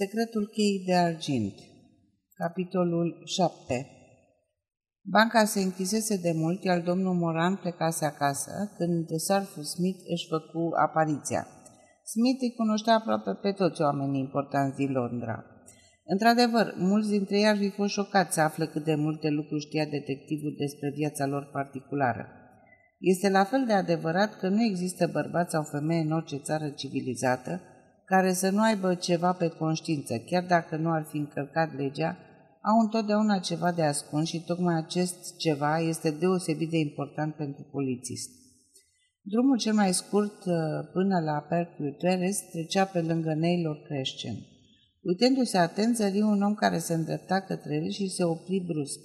Secretul cheii de argint Capitolul 7 Banca se închisese de mult, iar domnul Moran plecase acasă, când Sarfu Smith își făcu apariția. Smith îi cunoștea aproape pe toți oamenii importanți din Londra. Într-adevăr, mulți dintre ei ar fi fost șocați să afle cât de multe lucruri știa detectivul despre viața lor particulară. Este la fel de adevărat că nu există bărbat sau femeie în orice țară civilizată care să nu aibă ceva pe conștiință, chiar dacă nu ar fi încălcat legea, au întotdeauna ceva de ascuns și tocmai acest ceva este deosebit de important pentru polițist. Drumul cel mai scurt uh, până la Perkview Terrace trecea pe lângă Naylor Crescent. Uitându-se atent, zări un om care se îndrepta către el și se opri brusc.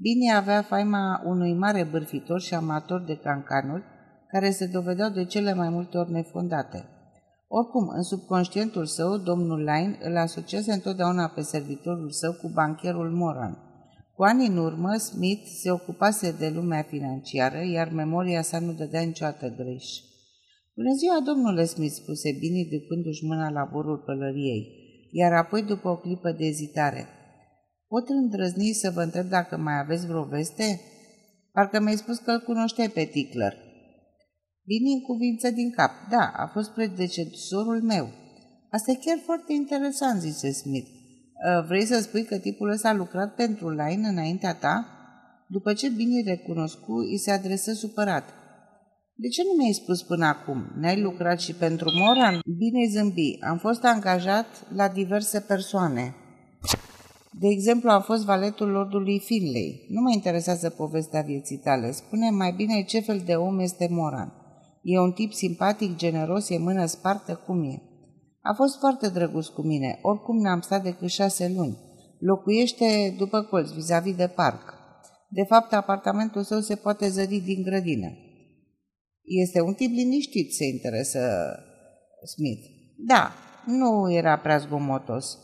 Bine avea faima unui mare bârfitor și amator de cancanuri, care se dovedeau de cele mai multe ori nefondate. Oricum, în subconștientul său, domnul Line îl asociase întotdeauna pe servitorul său cu bancherul Moran. Cu ani în urmă, Smith se ocupase de lumea financiară, iar memoria sa nu dădea niciodată greș. Bună ziua, domnule Smith, spuse Bini ducându-și mâna la borul pălăriei, iar apoi, după o clipă de ezitare, Pot îndrăzni să vă întreb dacă mai aveți vreo veste? Parcă mi-ai spus că îl cunoșteai pe Tickler. Vin în cuvință din cap. Da, a fost predecesorul meu. Asta e chiar foarte interesant, zice Smith. Ă, vrei să spui că tipul ăsta a lucrat pentru Line înaintea ta? După ce Bini recunoscu, îi se adresă supărat. De ce nu mi-ai spus până acum? N-ai lucrat și pentru Moran? Bine zâmbi. Am fost angajat la diverse persoane. De exemplu, am fost valetul lordului Finlay. Nu mă interesează povestea vieții tale. Spune mai bine ce fel de om este Moran. E un tip simpatic, generos, e mână spartă, cum e? A fost foarte drăguț cu mine, oricum n-am stat decât șase luni. Locuiește după colț, vis-a-vis de parc. De fapt, apartamentul său se poate zări din grădină. Este un tip liniștit, se interesă Smith. Da, nu era prea zgomotos.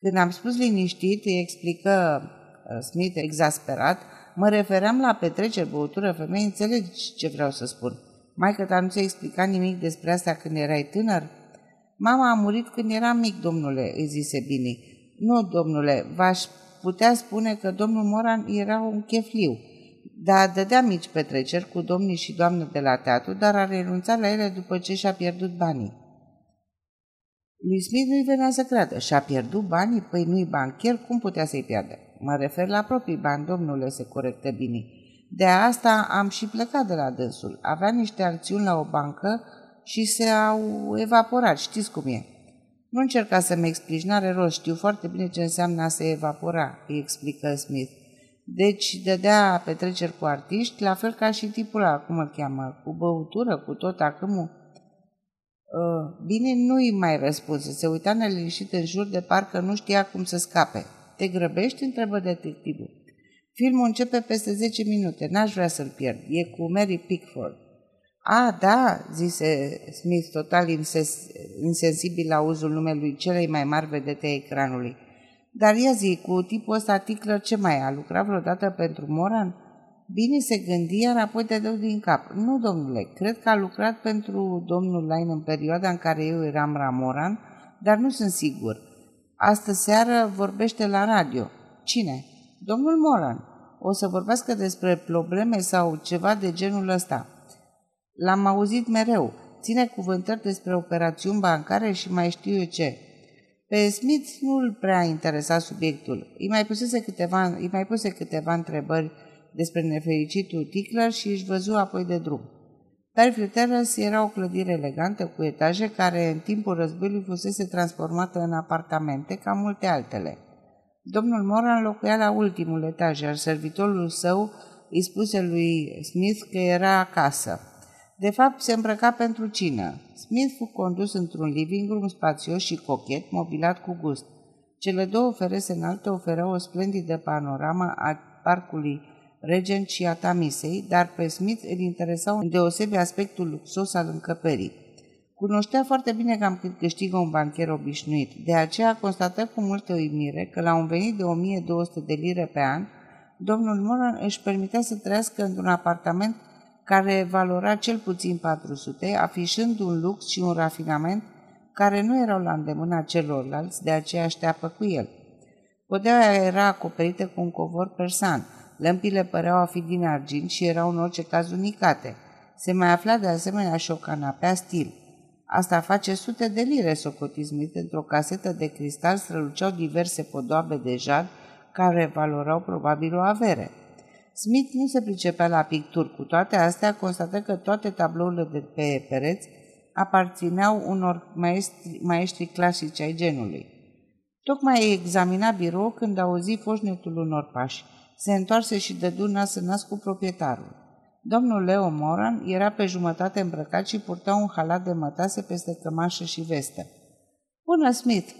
Când am spus liniștit, îi explică uh, Smith exasperat, mă refeream la petreceri, băutură, femei, înțelegi ce vreau să spun. Mai că ta nu ți-a explicat nimic despre asta când erai tânăr? Mama a murit când eram mic, domnule, îi zise Bini. Nu, domnule, v-aș putea spune că domnul Moran era un chefliu, dar dădea mici petreceri cu domnii și doamne de la teatru, dar a renunțat la ele după ce și-a pierdut banii. Lui Smith nu-i venea să creadă. Și-a pierdut banii? Păi nu-i bancher, cum putea să-i piardă? Mă refer la proprii bani, domnule, se corectă bine. De asta am și plecat de la dânsul. Avea niște acțiuni la o bancă și se au evaporat, știți cum e. Nu încerca să-mi explici, n-are rost, știu foarte bine ce înseamnă a se evapora, îi explică Smith. Deci dădea petreceri cu artiști, la fel ca și tipul ăla, cum îl cheamă, cu băutură, cu tot acâmul. Uh, bine, nu-i mai răspunse. Se uita neliniștit în jur de parcă nu știa cum să scape. Te grăbești? întrebă detectivul. Filmul începe peste 10 minute. N-aș vrea să-l pierd. E cu Mary Pickford. A, da, zise Smith, total insensibil la uzul numelui celei mai mari vedete a ecranului. Dar ia zi, cu tipul ăsta Tickler ce mai a lucrat vreodată pentru Moran? Bine se gândi, iar apoi te dău din cap. Nu, domnule, cred că a lucrat pentru domnul Lain în perioada în care eu eram Ramoran, dar nu sunt sigur. Astă seară vorbește la radio. Cine? Domnul Moran. O să vorbească despre probleme sau ceva de genul ăsta. L-am auzit mereu. Ține cuvântări despre operațiuni bancare și mai știu eu ce. Pe Smith nu îl prea interesa subiectul. Îi mai pusese câteva, îi mai puse câteva întrebări despre nefericitul Tickler și își văzu apoi de drum. Fairview Terrace era o clădire elegantă cu etaje care în timpul războiului fusese transformată în apartamente ca multe altele. Domnul Moran locuia la ultimul etaj, iar servitorul său îi spuse lui Smith că era acasă. De fapt, se îmbrăca pentru cină. Smith fu condus într-un living room spațios și cochet, mobilat cu gust. Cele două ferese înalte ofereau o splendidă panoramă a parcului Regent și a Tamisei, dar pe Smith îl interesau deosebi aspectul luxos al încăperii. Cunoștea foarte bine cam cât câștigă un bancher obișnuit, de aceea constată cu multă uimire că la un venit de 1200 de lire pe an, domnul Moran își permitea să trăiască într-un apartament care valora cel puțin 400, afișând un lux și un rafinament care nu erau la îndemâna celorlalți, de aceea așteapă cu el. Podeaua era acoperită cu un covor persan, lămpile păreau a fi din argint și erau în orice caz unicate. Se mai afla de asemenea și o canapea stil. Asta face sute de lire, socotismit, într-o casetă de cristal străluceau diverse podoabe de jad care valorau probabil o avere. Smith nu se pricepea la picturi, cu toate astea constată că toate tablourile de pe pereți aparțineau unor maestri, maestri clasici ai genului. Tocmai examina birou când auzi foșnetul unor pași. Se întoarse și dădu nas în nas cu proprietarul. Domnul Leo Moran era pe jumătate îmbrăcat și purta un halat de mătase peste cămașă și vestă. Bună, Smith!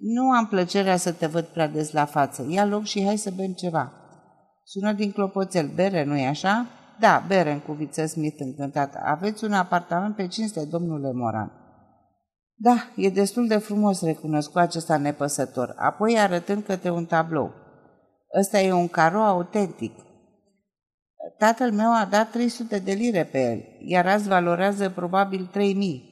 Nu am plăcerea să te văd prea des la față. Ia loc și hai să bem ceva. Sună din clopoțel. Bere, nu-i așa? Da, bere, în cuviță Smith încântat. Aveți un apartament pe cinste, domnule Moran. Da, e destul de frumos, recunosc cu acesta nepăsător, apoi arătând către un tablou. Ăsta e un caro autentic. Tatăl meu a dat 300 de lire pe el, iar azi valorează probabil 3000.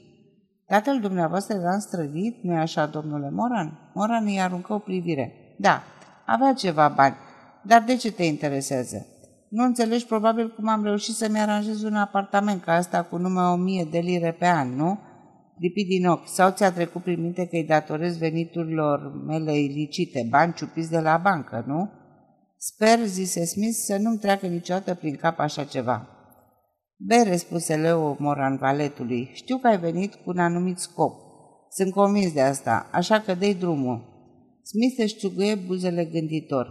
Tatăl dumneavoastră era înstrăvit, nu-i așa, domnule Moran? Moran îi aruncă o privire. Da, avea ceva bani, dar de ce te interesează? Nu înțelegi probabil cum am reușit să-mi aranjez un apartament ca asta cu numai 1000 de lire pe an, nu? Lipi din ochi. Sau ți-a trecut prin minte că îi datorez veniturilor mele ilicite, bani ciupiți de la bancă, nu? Sper, zise Smith, să nu-mi treacă niciodată prin cap așa ceva. Bere, spuse Leo Moran valetului, știu că ai venit cu un anumit scop. Sunt convins de asta, așa că dai drumul. Smith își ciuguie buzele gânditor.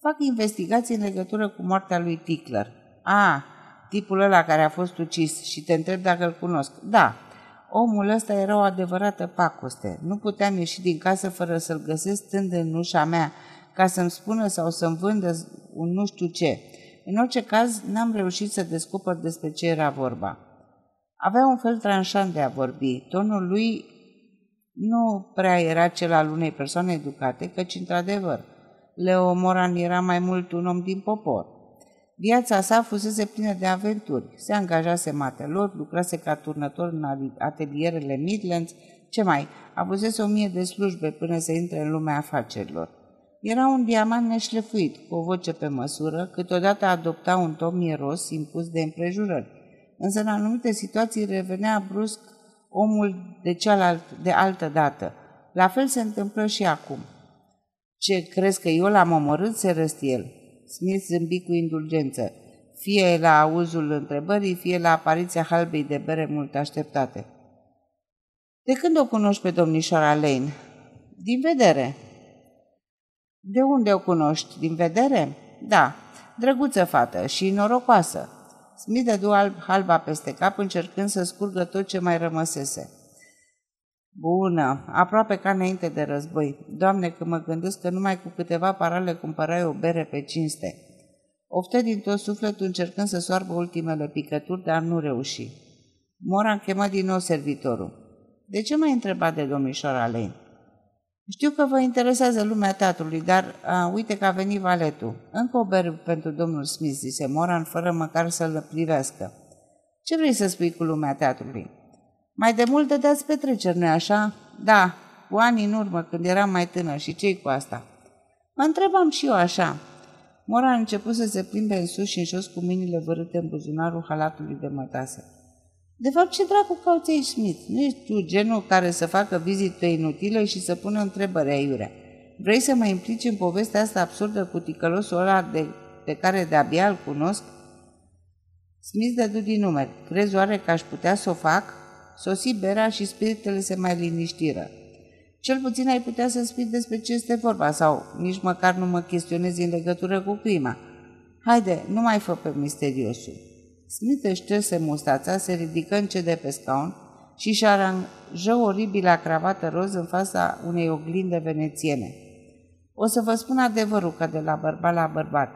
Fac investigații în legătură cu moartea lui Tickler. A, tipul ăla care a fost ucis și te întreb dacă îl cunosc. Da, omul ăsta era o adevărată pacoste. Nu puteam ieși din casă fără să-l găsesc stând în ușa mea ca să-mi spună sau să-mi vândă un nu știu ce. În orice caz, n-am reușit să descoper despre ce era vorba. Avea un fel tranșant de a vorbi. Tonul lui nu prea era cel al unei persoane educate, căci, într-adevăr, Leo Moran era mai mult un om din popor. Viața sa fusese plină de aventuri. Se angajase matelor, lucrase ca turnător în atelierele Midlands, ce mai, avusese o mie de slujbe până să intre în lumea afacerilor. Era un diamant neșlefuit, cu o voce pe măsură, câteodată adopta un tom mieros impus de împrejurări. Însă în anumite situații revenea brusc omul de, cealalt, de altă dată. La fel se întâmplă și acum. Ce, crezi că eu l-am omorât?" se răsti el. Smith zâmbi cu indulgență, fie la auzul întrebării, fie la apariția halbei de bere mult așteptate. De când o cunoști pe domnișoara Lane? Din vedere. De unde o cunoști? Din vedere? Da, drăguță fată și norocoasă. Smith dădu alb, halba peste cap, încercând să scurgă tot ce mai rămăsese. Bună, aproape ca înainte de război. Doamne, că mă gândesc că numai cu câteva parale cumpărai o bere pe cinste. Ofte din tot sufletul încercând să soarbă ultimele picături, dar nu reuși. Moran chemă din nou servitorul. De ce m-ai întrebat de domnișoara Lane? Știu că vă interesează lumea teatrului, dar a, uite că a venit valetul. Încă o bere pentru domnul Smith, zise Moran, fără măcar să-l privească. Ce vrei să spui cu lumea teatrului? Mai de mult dădeați petreceri, nu așa? Da, cu ani în urmă, când eram mai tânăr și cei cu asta? Mă întrebam și eu așa. Moran a început să se plimbe în sus și în jos cu mâinile vărâte în buzunarul halatului de mătase. De fapt, ce dracu cauți aici, Smith? Nu ești tu genul care să facă vizite inutile și să pună întrebări aiurea. Vrei să mă implici în povestea asta absurdă cu ticălosul ăla de, pe care de-abia îl cunosc? Smith dădu din numeri. Crezi oare că aș putea să o fac? Sosi berea și spiritele se mai liniștiră. Cel puțin ai putea să spui despre ce este vorba sau nici măcar nu mă chestionezi în legătură cu crima. Haide, nu mai fă pe misteriosul. Smith își șterse mustața, se ridică încet de pe scaun și își aranjă oribila cravată roz în fața unei oglinde venețiene. O să vă spun adevărul că de la bărbat la bărbat.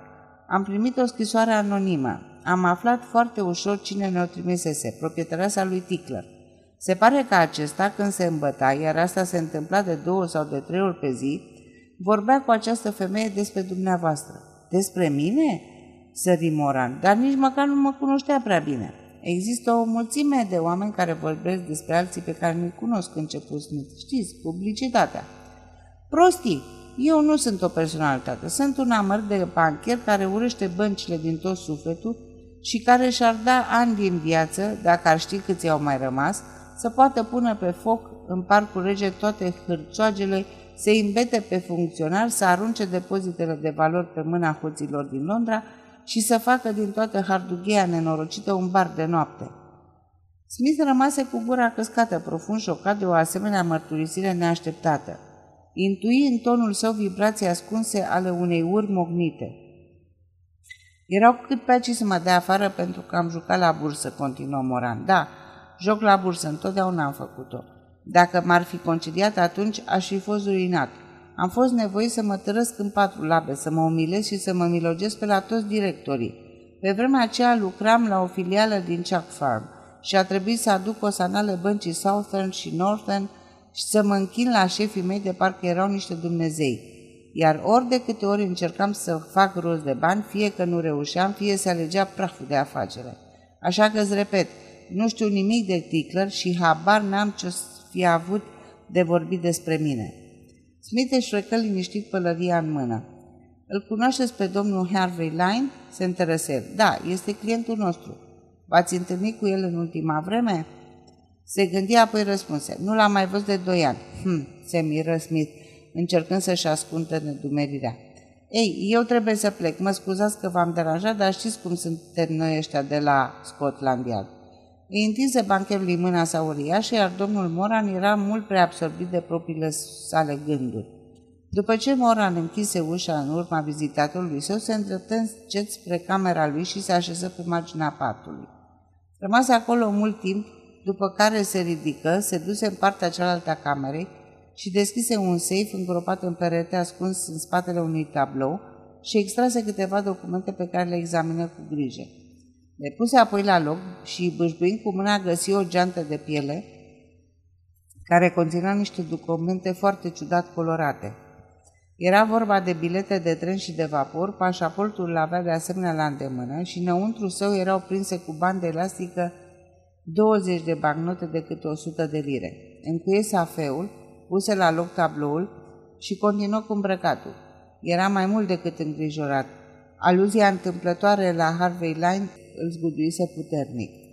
Am primit o scrisoare anonimă. Am aflat foarte ușor cine ne-o trimisese, proprietarasa lui Tickler. Se pare că acesta, când se îmbăta, iar asta se întâmpla de două sau de trei ori pe zi, vorbea cu această femeie despre dumneavoastră. Despre mine? Sări Moran, dar nici măcar nu mă cunoștea prea bine. Există o mulțime de oameni care vorbesc despre alții pe care nu-i cunosc început Smith. Știți, publicitatea. Prostii! Eu nu sunt o personalitate, sunt un amăr de bancher care urăște băncile din tot sufletul și care și-ar da ani din viață, dacă ar ști câți au mai rămas, să poată pune pe foc în parcul rege toate hârcioagele, să îmbete pe funcționar, să arunce depozitele de valori pe mâna hoților din Londra și să facă din toată hardugheia nenorocită un bar de noapte. Smith rămase cu gura căscată, profund șocat de o asemenea mărturisire neașteptată. Intui în tonul său vibrații ascunse ale unei uri mognite. Erau cât pe aici să mă dea afară pentru că am jucat la bursă, continuă Moran. Da, joc la bursă, întotdeauna am făcut-o. Dacă m-ar fi concediat atunci, aș fi fost ruinat. Am fost nevoit să mă tărăsc în patru labe, să mă umilesc și să mă milogesc pe la toți directorii. Pe vremea aceea lucram la o filială din Chuck Farm și a trebuit să aduc o sanale băncii Southern și Northern și să mă închin la șefii mei de parcă erau niște dumnezei. Iar ori de câte ori încercam să fac rost de bani, fie că nu reușeam, fie se alegea praful de afacere. Așa că îți repet, nu știu nimic de Tickler și habar n-am ce fi avut de vorbit despre mine. Smith își recă liniștit pălăria în mână. Îl cunoașteți pe domnul Harvey Line? Se întărăse. Da, este clientul nostru. V-ați întâlnit cu el în ultima vreme? Se gândi, apoi răspunse. Nu l-am mai văzut de doi ani. Hm, se miră Smith, încercând să-și ascundă nedumerirea. Ei, eu trebuie să plec. Mă scuzați că v-am deranjat, dar știți cum suntem noi ăștia de la Scotland Yard. Îi întinse bancherului mâna sa uriașă, iar domnul Moran era mult prea absorbit de propriile sale gânduri. După ce Moran închise ușa în urma vizitatorului său, se îndreptă încet spre camera lui și se așeză pe marginea patului. Rămase acolo mult timp, după care se ridică, se duse în partea cealaltă a camerei și deschise un safe îngropat în perete ascuns în spatele unui tablou și extrase câteva documente pe care le examină cu grijă. Le puse apoi la loc și, bâșbuind cu mâna, găsi o geantă de piele care conținea niște documente foarte ciudat colorate. Era vorba de bilete de tren și de vapor, pașaportul îl avea de asemenea la îndemână și înăuntru său erau prinse cu bandă elastică 20 de bagnote de câte 100 de lire. Încuie safeul, puse la loc tabloul și continuă cu îmbrăcatul. Era mai mult decât îngrijorat. Aluzia întâmplătoare la Harvey Line zgodil se poternik.